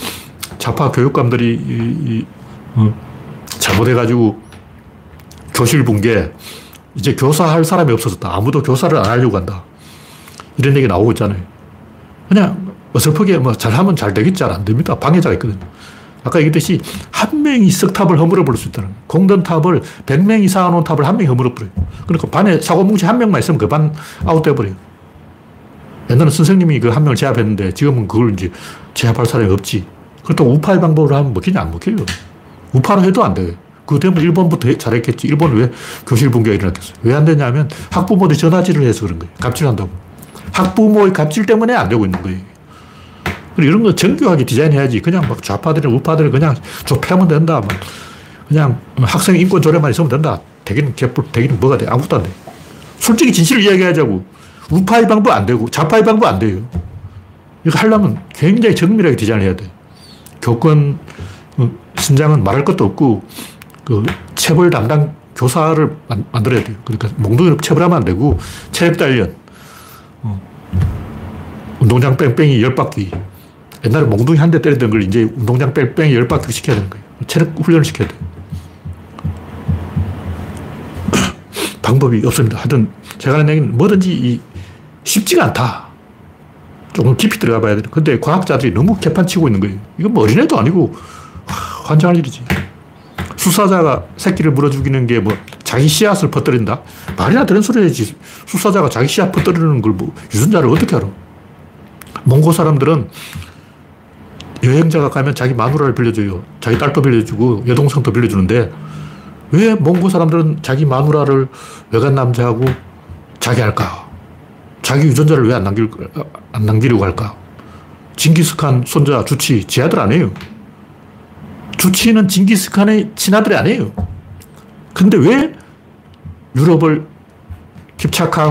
좌파 교육감들이 이, 이, 어, 잘못해가지고 교실 붕괴, 이제 교사할 사람이 없어졌다. 아무도 교사를 안 하려고 한다. 이런 얘기 나오고 있잖아요. 그냥 어설프게 뭐 잘하면 잘 되겠지 안 됩니다. 방해자가 있거든요. 아까 얘기했듯이 한 명이 석탑을 허물어 버릴 수 있다는 공든 탑을 100명이 쌓아놓은 탑을 한 명이 허물어 버려요. 그러니까 반에 사고뭉치 한 명만 있으면 그 반 아웃돼 버려요. 옛날에 선생님이 그 한 명을 제압했는데 지금은 그걸 이제 제압할 사람이 없지. 그렇다고 우파의 방법으로 하면 먹히냐? 안 먹혀요. 우파로 해도 안 돼요. 그 때문에 일본부터 잘했겠지. 일본은 왜 교실 붕괴가 일어났겠어요? 왜 안 되냐면 학부모들이 전화질을 해서 그런 거예요. 갑질한다고. 학부모의 갑질 때문에 안 되고 있는 거예요. 이런 거 정교하게 디자인해야지. 그냥 막 좌파들이나 우파들을 그냥 좁혀하면 된다. 그냥 학생 인권 조례만 있으면 된다. 되기는 개뿔, 되기는 뭐가 돼. 아무것도 안 돼. 솔직히 진실을 이야기하자고. 우파의 방법 안 되고 좌파의 방법 안 돼요. 이거 하려면 굉장히 정밀하게 디자인해야 돼. 교권 어, 신장은 말할 것도 없고 그 체벌 담당 교사를 만들어야 돼요. 그러니까 몽둥이로 체벌하면 안 되고 체력 단련, 어, 운동장 뺑뺑이 열 바퀴. 옛날에 몽둥이 한 대 때리던 걸 이제 운동장 뺑뺑이 열 바퀴 시켜야 되는 거예요. 체력 훈련을 시켜야 돼요. 방법이 없습니다. 하여튼 제가 하는 얘기는 뭐든지 쉽지가 않다. 조금 깊이 들어가 봐야 돼. 근데 과학자들이 너무 개판 치고 있는 거예요. 이건 뭐 어린애도 아니고 환장할 일이지. 수사자가 새끼를 물어 죽이는 게 뭐 자기 씨앗을 퍼뜨린다? 말이나 되는 소리지. 수사자가 자기 씨앗 퍼뜨리는 걸 뭐 유전자를 어떻게 알아? 몽고 사람들은 여행자가 가면 자기 마누라를 빌려줘요. 자기 딸도 빌려주고 여동생도 빌려주는데 왜 몽고 사람들은 자기 마누라를 외간 남자하고 자기 할까? 자기 유전자를 왜 안 남길, 안 남기려고 할까? 징기스칸 손자 주치, 지 아들 아니에요. 주치는 징기스칸의 친아들이 아니에요. 근데 왜 유럽을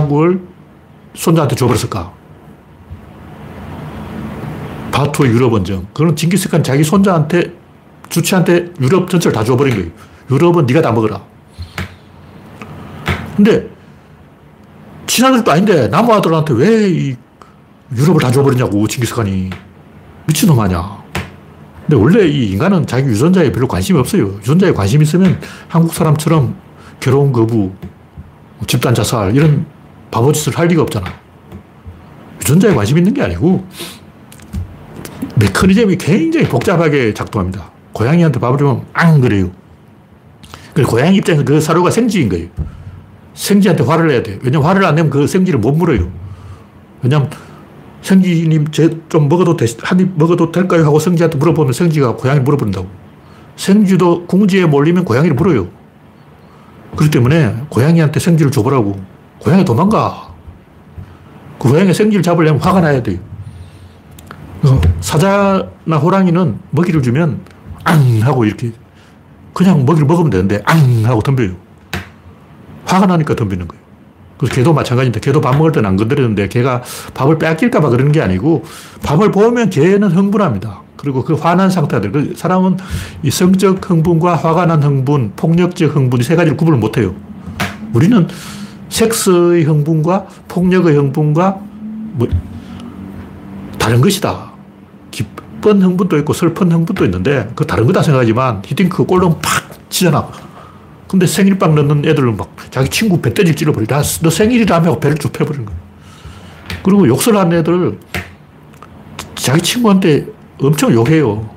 걸 손자한테 줘버렸을까? 바투의 유럽 원정. 그건 징기스칸 자기 손자한테, 주치한테 유럽 전체를 다 줘버린 거예요. 유럽은 네가 다 먹어라. 근데 친아들도 아닌데 나무 아들한테 왜 유럽을 다 줘버리냐고 징기스칸이 미친놈 아니야. 근데 원래 이 인간은 자기 유전자에 별로 관심이 없어요. 유전자에 관심 있으면 한국 사람처럼 결혼 거부, 집단 자살 이런 바보짓을 할 리가 없잖아. 유전자에 관심 있는 게 아니고 메커니즘이 굉장히 복잡하게 작동합니다. 고양이한테 밥을 주면 앙 그래요. 그 고양이 입장에서 그 사료가 생쥐인 거예요. 생쥐한테 화를 내야 돼. 왜냐면 화를 안 내면 그 생쥐를 못 물어요. 왜냐면 생쥐님 좀 먹어도 돼, 한입 먹어도 될까요? 하고 생쥐한테 물어보면 생쥐가 고양이 물어본다고. 생쥐도 궁지에 몰리면 고양이를 물어요. 그렇기 때문에 고양이한테 생쥐를 줘보라고. 고양이 도망가. 그 고양이 생쥐를 잡으려면 화가 나야 돼요. 사자나 호랑이는 먹이를 주면 앙 하고 이렇게 그냥 먹이를 먹으면 되는데 앙 하고 덤벼요. 화가 나니까 덤비는 거예요. 그래서 개도 마찬가지인데 개도 밥 먹을 때는 안 건드리는데 개가 밥을 빼앗길까 봐 그러는 게 아니고 밥을 보면 개는 흥분합니다. 그리고 그 화난 상태들. 그 사람은 이 성적 흥분과 화가 난 흥분, 폭력적 흥분 이 세 가지를 구분을 못 해요. 우리는 섹스의 흥분과 폭력의 흥분과 뭐 다른 것이다. 기쁜 흥분도 있고 슬픈 흥분도 있는데 그 다른 거다 생각하지만 히딩크 골룸 팍 치잖아. 근데 생일빵 넣는 애들은 막 자기 친구 배때지 찔러버리. 다, 너 생일이라며 배를 쭉 펴버리는 거야. 그리고 욕설 하는 애들 자기 친구한테 엄청 욕해요.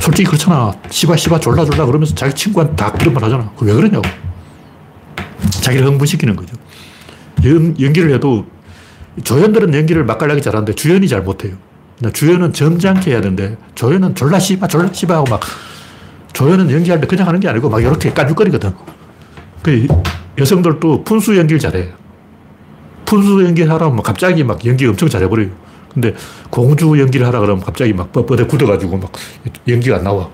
솔직히 그렇잖아. 씨바, 씨바, 졸라, 졸라 그러면서 자기 친구한테 다 그런 말 하잖아. 왜 그러냐고. 자기를 흥분시키는 거죠. 연, 연기를 해도 조연들은 연기를 맛깔나게 잘하는데 주연이 잘 못해요. 주연은 점잖게 해야 되는데 조연은 졸라 씨바 졸라 씨바 하고 막 조연은 연기할 때 그냥 하는 게 아니고 막 이렇게 까죽거리거든. 그 여성들도 푼수 연기를 잘해. 푼수 연기를 하라면 갑자기 막 연기 엄청 잘해버려요. 근데 공주 연기를 하라 그러면 갑자기 막 뻣뻣해 굳어가지고 막 연기가 안 나와.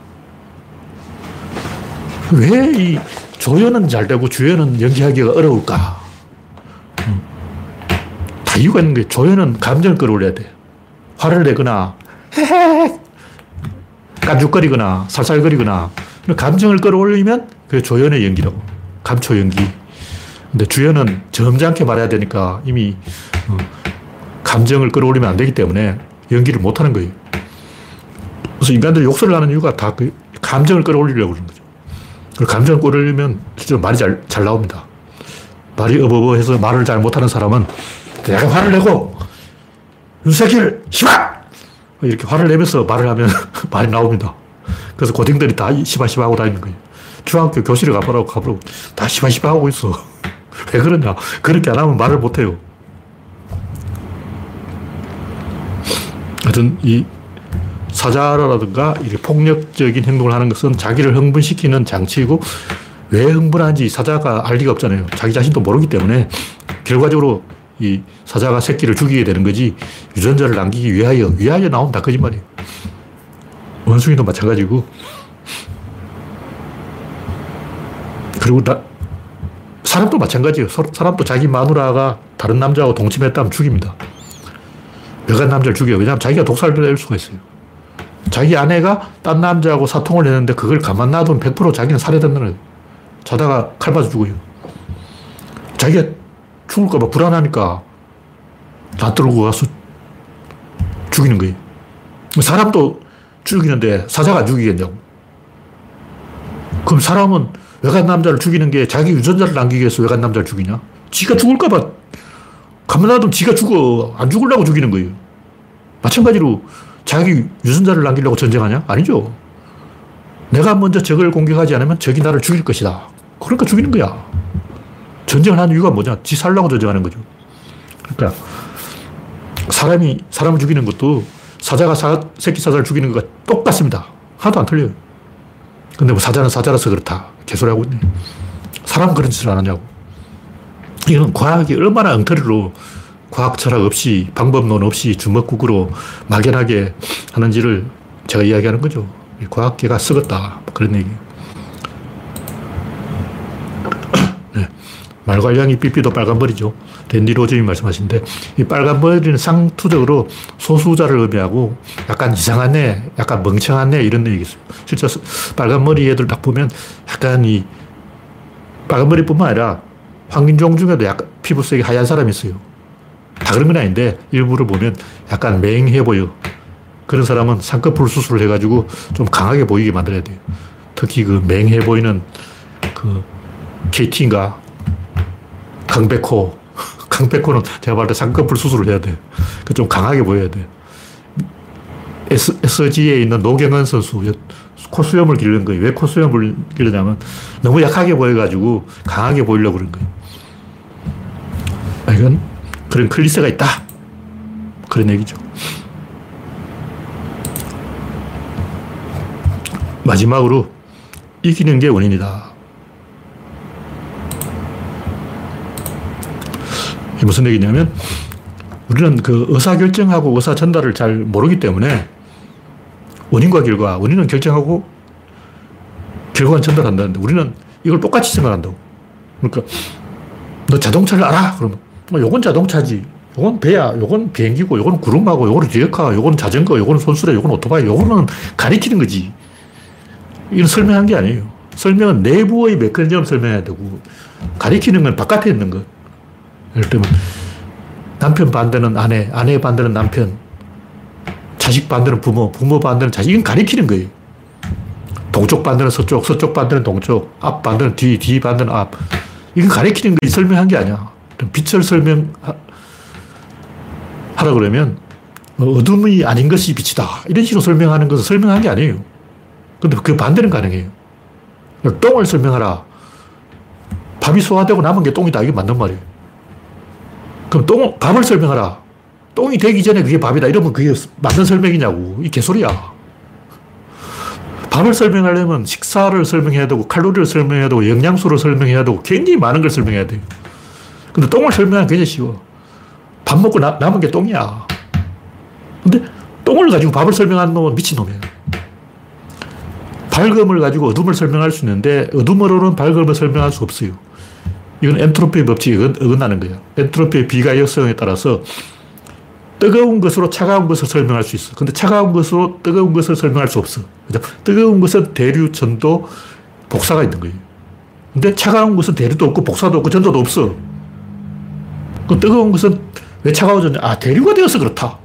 왜 이 조연은 잘 되고 주연은 연기하기가 어려울까? 다 이유가 있는 게 조연은 감정을 끌어올려야 돼. 화를 내거나, 헤헤! 깐죽거리거나, 살살거리거나, 감정을 끌어올리면 그게 조연의 연기라고. 감초 연기. 근데 주연은 점잖게 말해야 되니까 이미 어, 감정을 끌어올리면 안 되기 때문에 연기를 못 하는 거예요. 그래서 인간들이 욕설을 하는 이유가 다 그 감정을 끌어올리려고 그러는 거죠. 감정을 끌어올리면 실제로 말이 잘, 잘 나옵니다. 말이 어버버해서 말을 잘 못하는 사람은 내가 화를 내고 윤석열 시바 이렇게 화를 내면서 말을 하면 말이 나옵니다. 그래서 고딩들이 다 시바시바 하고 다니는 거예요. 중학교 교실에 가보라고 가보라고 다 시바시바 하고 있어. 왜 그러냐. 그렇게 안 하면 말을 못 해요. 하여튼 이 사자라든가 이렇게 폭력적인 행동을 하는 것은 자기를 흥분시키는 장치이고 왜 흥분한지 사자가 알 리가 없잖아요. 자기 자신도 모르기 때문에 결과적으로 이 사자가 새끼를 죽이게 되는 거지 유전자를 남기기 위하여 위하여 나온다 거짓말이에요. 원숭이도 마찬가지고 그리고 나, 사람도 마찬가지예요. 사람도 자기 마누라가 다른 남자하고 동침했다면 죽입니다. 여간 남자를 죽여요. 왜냐하면 자기가 독살을 낼 수가 있어요. 자기 아내가 딴 남자하고 사통을 했는데 그걸 가만 놔두면 100% 자기는 살해된다는 거예요. 자다가 칼 맞아 죽어요. 자기가 죽을까봐 불안하니까 다 들고 가서 죽이는 거예요. 사람도 죽이는데 사자가 죽이겠냐고. 그럼 사람은 외간 남자를 죽이는 게 자기 유전자를 남기기 위해서 외간 남자를 죽이냐? 지가 죽을까봐 가만 놔두면 지가 죽어. 안 죽으려고 죽이는 거예요. 마찬가지로 자기 유전자를 남기려고 전쟁하냐? 아니죠. 내가 먼저 적을 공격하지 않으면 적이 나를 죽일 것이다. 그러니까 죽이는 거야. 전쟁을 하는 이유가 뭐냐? 지 살라고 전쟁하는 거죠. 그러니까 사람이 사람을 죽이는 것도 사자가 사, 새끼 사자를 죽이는 것과 똑같습니다. 하나도 안 틀려요. 근데 뭐 사자는 사자라서 그렇다. 개소리하고 있네. 사람은 그런 짓을 안 하냐고. 이건 과학이 얼마나 엉터리로 과학 철학 없이 방법론 없이 주먹국으로 막연하게 하는지를 제가 이야기하는 거죠. 과학계가 썩었다. 그런 얘기. 네. 말괄량이 삐삐도 빨간머리죠. 댄디 로즈님 말씀하신데, 이 빨간머리는 상투적으로 소수자를 의미하고 약간 이상한 애, 약간 멍청한 애 이런 얘기 있어요. 실제 빨간머리 애들 딱 보면 약간 이 빨간머리뿐만 아니라 황인종 중에도 약간 피부색이 하얀 사람이 있어요. 다 그런 건 아닌데 일부를 보면 약간 맹해 보여. 그런 사람은 쌍꺼풀 수술을 해가지고 좀 강하게 보이게 만들어야 돼요. 특히 그 맹해 보이는 그 KT인가 강백호. 강백호는 제가 봤을 때 쌍꺼풀 수술을 해야 돼요. 그좀 강하게 보여야. S, SG에 있는 노경은 선수, 코수염을 기르는 거예요. 왜 코수염을 기르냐면 너무 약하게 보여가지고 강하게 보이려고 그런 거예요. 아, 이건 그런 클리세가 있다. 그런 얘기죠. 마지막으로 이기는 게 원인이다. 이게 무슨 얘기냐면 우리는 그 의사결정하고 의사 전달을 잘 모르기 때문에 원인과 결과, 원인은 결정하고 결과는 전달한다는데 우리는 이걸 똑같이 생각한다고. 그러니까 너 자동차를 알아? 그러면 뭐 요건 자동차지. 요건 배야. 요건 비행기고, 요건 구름하고, 요건 리어카, 요건 자전거, 요건 손수레, 요건 오토바이, 요거는 가리키는 거지. 이건 설명한 게 아니에요. 설명은 내부의 메커니즘을 설명해야 되고, 가리키는 건 바깥에 있는 것. 예를 들면, 남편 반대는 아내, 아내 반대는 남편, 자식 반대는 부모, 부모 반대는 자식. 이건 가리키는 거예요. 동쪽 반대는 서쪽, 서쪽 반대는 동쪽, 앞 반대는 뒤, 뒤 반대는 앞. 이건 가리키는 거 설명한 게 아니야. 빛을 설명하라 그러면 어둠이 아닌 것이 빛이다. 이런 식으로 설명하는 것은 설명한 게 아니에요. 근데 그 반대는 가능해요. 똥을 설명하라. 밥이 소화되고 남은 게 똥이다. 이게 맞는 말이에요. 그럼 똥, 밥을 설명하라. 똥이 되기 전에 그게 밥이다. 이러면 그게 맞는 설명이냐고. 이 개소리야. 밥을 설명하려면 식사를 설명해야 되고, 칼로리를 설명해야 되고, 영양소를 설명해야 되고, 굉장히 많은 걸 설명해야 돼요. 근데 똥을 설명하기 굉장히 쉬워. 밥 먹고 나, 남은 게 똥이야. 근데 똥을 가지고 밥을 설명하는 놈은 미친놈이에요. 밝음을 가지고 어둠을 설명할 수 있는데 어둠으로는 밝음을 설명할 수 없어요. 이건 엔트로피 법칙에 어긋나는 거예요. 엔트로피의 비가역성에 따라서 뜨거운 것으로 차가운 것을 설명할 수 있어. 근데 차가운 것으로 뜨거운 것을 설명할 수 없어. 그죠? 뜨거운 것은 대류, 전도, 복사가 있는 거예요. 근데 차가운 것은 대류도 없고 복사도 없고 전도도 없어. 그 뜨거운 것은 왜 차가워졌냐? 아, 대류가 되어서 그렇다.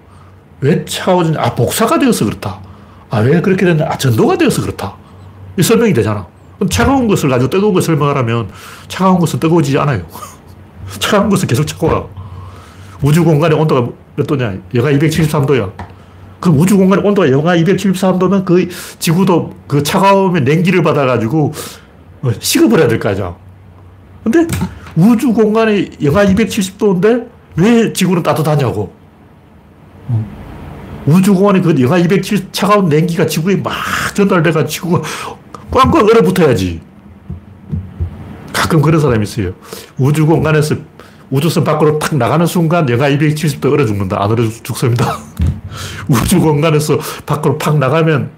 왜 차가워졌냐? 아, 복사가 되어서 그렇다. 아, 왜 그렇게 됐냐? 아, 전도가 되어서 그렇다. 이 설명이 되잖아. 차가운 것을 가지고 뜨거운 것을 설명하라면 차가운 것은 뜨거워지지 않아요. 차가운 것은 계속 차가워. 우주 공간의 온도가 몇 도냐? 영하 273도야. 그럼 우주 공간의 온도가 영하 273도면 그 지구도 그 차가움에 냉기를 받아가지고 어, 식어버려야 될 거 아니야. 근데 우주 공간이 영하 270도인데 왜 지구는 따뜻하냐고. 우주 공간에 그 영하 270 차가운 냉기가 지구에 막 전달돼가 지구가 꽝꽝 얼어붙어야지. 가끔 그런 사람이 있어요. 우주 공간에서 우주선 밖으로 탁 나가는 순간 영하 270도 얼어 죽는다. 안 얼어 죽습니다. 우주 공간에서 밖으로 팍 나가면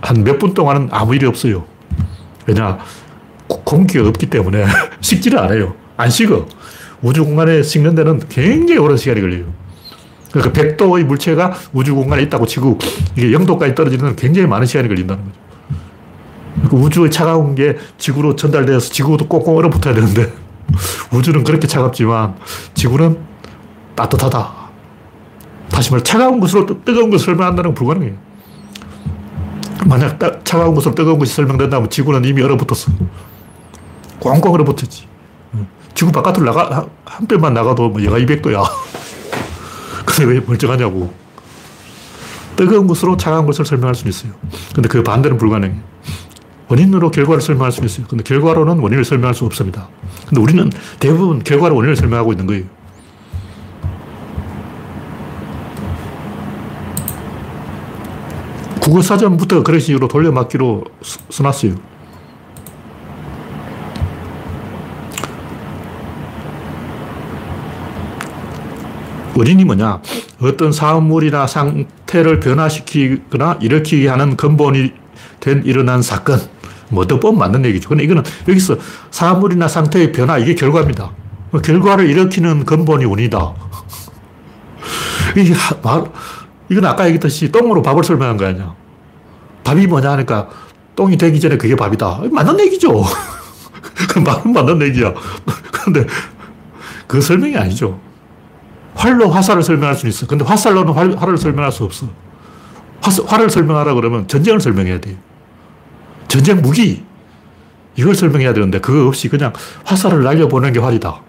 한 몇 분 동안은 아무 일이 없어요. 왜냐? 공기가 없기 때문에 식지를 않아요. 안 식어. 우주 공간에 식는 데는 굉장히 오랜 시간이 걸려요. 그러니까 100도의 물체가 우주 공간에 있다고 치고 이게 0도까지 떨어지는 건 굉장히 많은 시간이 걸린다는 거죠. 그러니까 우주의 차가운 게 지구로 전달되어서 지구도 꽁꽁 얼어붙어야 되는데 우주는 그렇게 차갑지만 지구는 따뜻하다. 다시 말해 차가운 것으로 뜨거운 것을 설명한다는 건 불가능해요. 만약 따, 차가운 것으로 뜨거운 것이 설명된다면 지구는 이미 얼어붙었어. 꽝꽝 얼어붙었지. 지구 바깥으로 나가, 한 뼘만 나가도 뭐 영하 200도야. 근데 왜 멀쩡하냐고. 뜨거운 것으로 차가운 것을 설명할 수 있어요. 근데 그 반대는 불가능해. 원인으로 결과를 설명할 수 있어요. 근데 결과로는 원인을 설명할 수 없습니다. 근데 우리는 대부분 결과로 원인을 설명하고 있는 거예요. 국어사전부터 그런 식으로 돌려막기로 써놨어요. 원인이 뭐냐? 어떤 사물이나 상태를 변화시키거나 일으키게 하는 근본이 된 일어난 사건. 뭐 어떤 맞는 얘기죠. 근데 이거는 여기서 사물이나 상태의 변화, 이게 결과입니다. 결과를 일으키는 근본이 원이다. 이게 말, 이건 아까 얘기했듯이 똥으로 밥을 설명한 거 아니야. 밥이 뭐냐 하니까 똥이 되기 전에 그게 밥이다. 맞는 얘기죠. 그 말은 맞는 얘기야. 근데 그 설명이 아니죠. 활로 화살을 설명할 수 있어. 근데 화살로는 활, 활을 설명할 수 없어. 화, 활을 설명하라 그러면 전쟁을 설명해야 돼요. 전쟁 무기. 이걸 설명해야 되는데 그거 없이 그냥 화살을 날려보는 게 활이다.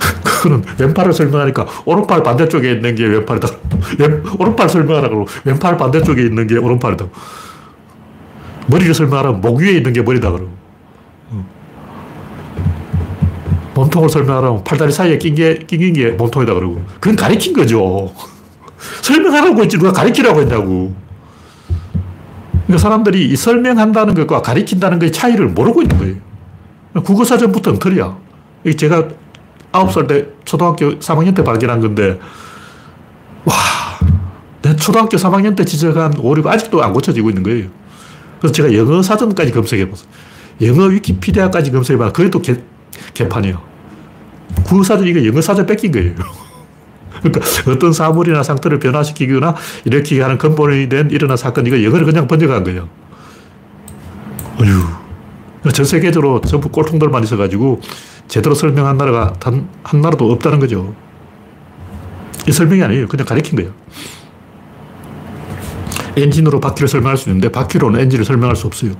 그거는 왼팔을 설명하니까 오른팔 반대쪽에 있는 게 왼팔이다. 오른팔 설명하라 고 왼팔 반대쪽에 있는 게 오른팔이다. 머리를 설명하라면 목 위에 있는 게 머리다 그러고. 몸통을 설명하라면 팔다리 사이에 낀 게, 낀 게 몸통이다 그러고. 그건 가리킨 거죠. 설명하라고 했지 누가 가리키라고 했냐고. 그러니까 사람들이 이 설명한다는 것과 가리킨다는 것의 차이를 모르고 있는 거예요. 국어사전부터 엉터리야. 제가 아홉 살때 초등학교 3학년 때 발견한 건데, 와, 내 초등학교 3학년 때 지적한 오류가 아직도 안 고쳐지고 있는 거예요. 그래서 제가 영어 사전까지 검색해봤어요. 영어 위키피디아까지 검색해봐. 그래도 개, 개판이에요. 국어사전, 이거 영어사전 뺏긴 거예요. 그러니까 어떤 사물이나 상태를 변화시키거나 일으키게 하는 근본이 된 일어난 사건, 이거 영어를 그냥 번역한 거예요. 어휴. 전 세계적으로 전부 꼴통들만 있어가지고 제대로 설명한 나라가 단 한 나라도 없다는 거죠. 이 설명이 아니에요. 그냥 가리킨 거예요. 엔진으로 바퀴를 설명할 수 있는데 바퀴로는 엔진을 설명할 수 없어요.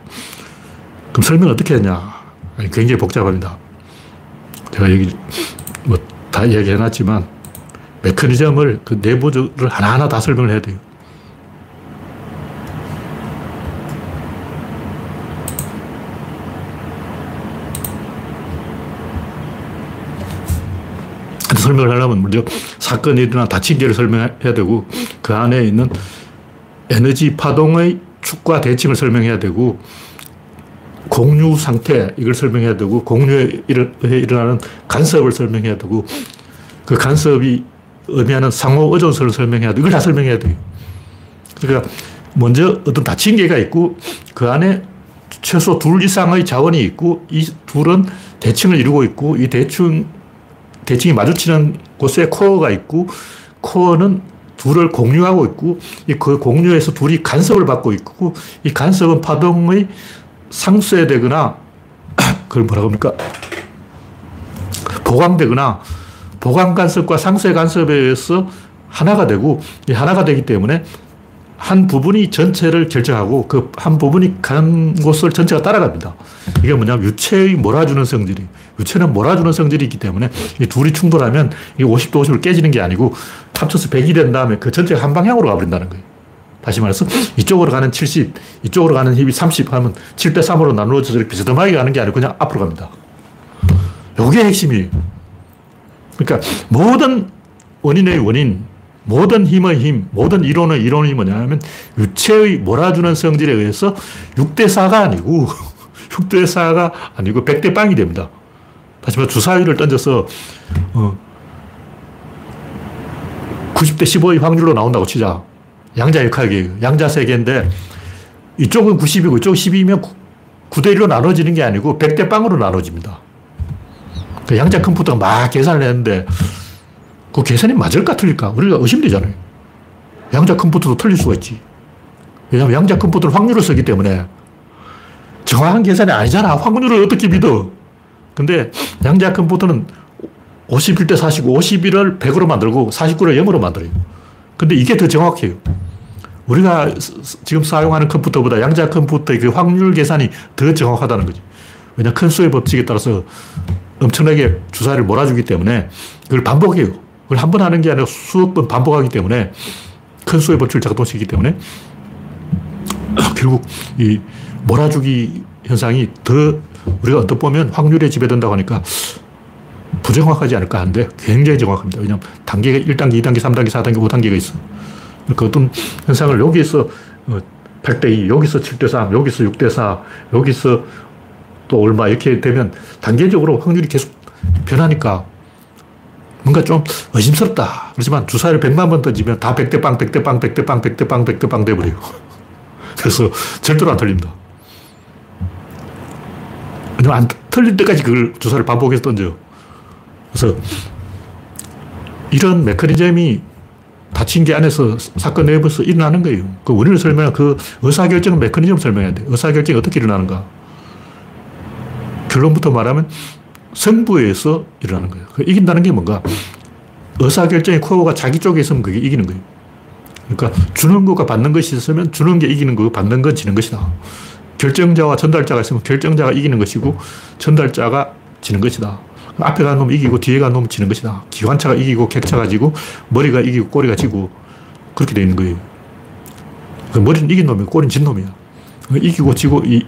그럼 설명 어떻게 하냐? 굉장히 복잡합니다. 제가 여기 뭐 다 이야기 해놨지만 메커니즘을 그 내부를 하나하나 다 설명을 해야 돼요. 설명을 하려면 먼저 사건이 일어난 다친 개를 설명해야 되고 그 안에 있는 에너지 파동의 축과 대칭을 설명해야 되고 공유 상태 이걸 설명해야 되고 공유에 일어나는 간섭을 설명해야 되고 그 간섭이 의미하는 상호 의존성을 설명해야 돼. 이걸 다 설명해야 돼요. 그러니까 먼저 어떤 닫힌 개가 있고 그 안에 최소 둘 이상의 자원이 있고 이 둘은 대칭을 이루고 있고 이 대칭, 대칭이 마주치는 곳에 코어가 있고 코어는 둘을 공유하고 있고 그 공유에서 둘이 간섭을 받고 있고 이 간섭은 파동의 상쇄되거나 그걸 뭐라고 합니까? 보강되거나 보강 간섭과 상쇄 간섭에 의해서 하나가 되고 이 하나가 되기 때문에 한 부분이 전체를 결정하고 그 한 부분이 간 곳을 전체가 따라갑니다. 이게 뭐냐면 유체의 몰아주는 성질이 유체는 몰아주는 성질이 있기 때문에 이 둘이 충돌하면 이 50도 50을 깨지는 게 아니고 합쳐서 100이 된 다음에 그 전체가 한 방향으로 가버린다는 거예요. 다시 말해서 이쪽으로 가는 70, 이쪽으로 가는 힘이 30 하면 7대 3으로 나누어져서 비스듬하게 가는 게 아니고 그냥 앞으로 갑니다. 요게 핵심이에요. 그러니까 모든 원인의 원인, 모든 힘의 힘, 모든 이론의 이론이 뭐냐면 유체의 몰아주는 성질에 의해서 6대4가 아니고 6대4가 아니고 100대 빵이 됩니다. 다시 말해 주사위를 던져서 어, 90대 15의 확률로 나온다고 치자. 양자 역학이에요. 양자 세계인데 이쪽은 90이고 이쪽 12면 9대 1로 나눠지는 게 아니고 100대 빵으로 나눠집니다. 그 양자 컴퓨터가 막 계산을 했는데 그 계산이 맞을까 틀릴까? 우리가 의심되잖아요. 양자 컴퓨터도 틀릴 수가 있지. 왜냐하면 양자 컴퓨터는 확률을 쓰기 때문에 정확한 계산이 아니잖아. 확률을 어떻게 믿어? 근데 양자 컴퓨터는 51대 49, 51을 100으로 만들고 49를 0으로 만들어요. 근데 이게 더 정확해요. 우리가 지금 사용하는 컴퓨터보다 양자 컴퓨터의 그 확률 계산이 더 정확하다는 거지. 왜냐 큰 수의 법칙에 따라서 엄청나게 주사를 몰아주기 때문에 그걸 반복해요. 그걸 한 번 하는 게 아니라 수억 번 반복하기 때문에 큰 수의 법칙을 작동시키기 때문에 결국 이 몰아주기 현상이 더 우리가 어떻게 보면 확률에 지배된다고 하니까 부정확하지 않을까 하는데 굉장히 정확합니다. 왜냐하면 단계가 1단계, 2단계, 3단계, 4단계, 5단계가 있어. 그러니까 어떤 현상을 여기서 8대 어, 2, 여기서 7대 3, 여기서 6대 4, 여기서 또 얼마 이렇게 되면 단계적으로 확률이 계속 변하니까 뭔가 좀 의심스럽다. 그렇지만 주사를 100만 번 던지면 다 100대 빵, 100대 빵, 100대 빵, 100대 빵, 100대 빵 돼버려요. 그래서 절대로 안 틀립니다. 왜냐면 안 틀릴 때까지 그걸 주사를 반복해서 던져. 그래서 이런 메커니즘이 닫힌 게 안에서 사건 내부에서 일어나는 거예요. 그 원인을 설명한 그 의사결정은 메커니즘을 설명해야 돼. 의사결정이 어떻게 일어나는가. 결론부터 말하면 성부에서 일어나는 거예요. 그 이긴다는 게 뭔가 의사결정의 코어가 자기 쪽에 있으면 그게 이기는 거예요. 그러니까 주는 것과 받는 것이 있으면 주는 게 이기는 거고 받는 건 지는 것이다. 결정자와 전달자가 있으면 결정자가 이기는 것이고 전달자가 지는 것이다. 앞에 간놈 이기고 뒤에 간놈 지는 것이다. 기관차가 이기고 객차가 지고 머리가 이기고 꼬리가 지고 그렇게 되어 있는 거예요. 그 머리는 이긴 놈이고 꼬리는 진 놈이야. 이기고 지고 이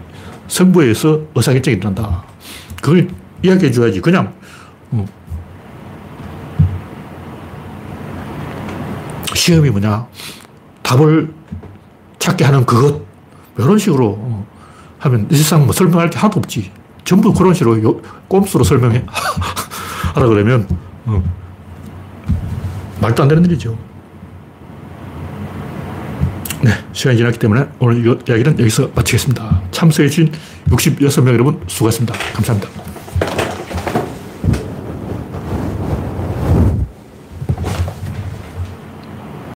성부에서 의사결정이 일어난다. 그걸 이야기해 줘야지. 그냥 어. 시험이 뭐냐. 답을 찾게 하는 그것. 이런 식으로 어. 하면 이 세상 뭐 설명할 게 하나도 없지. 전부 그런 식으로 요, 꼼수로 설명해. 하라 그러면, 어. 말도 안 되는 일이죠. 네, 시간이 지났기 때문에 오늘 이 이야기는 여기서 마치겠습니다. 참석해주신 66명 여러분 수고하셨습니다. 감사합니다.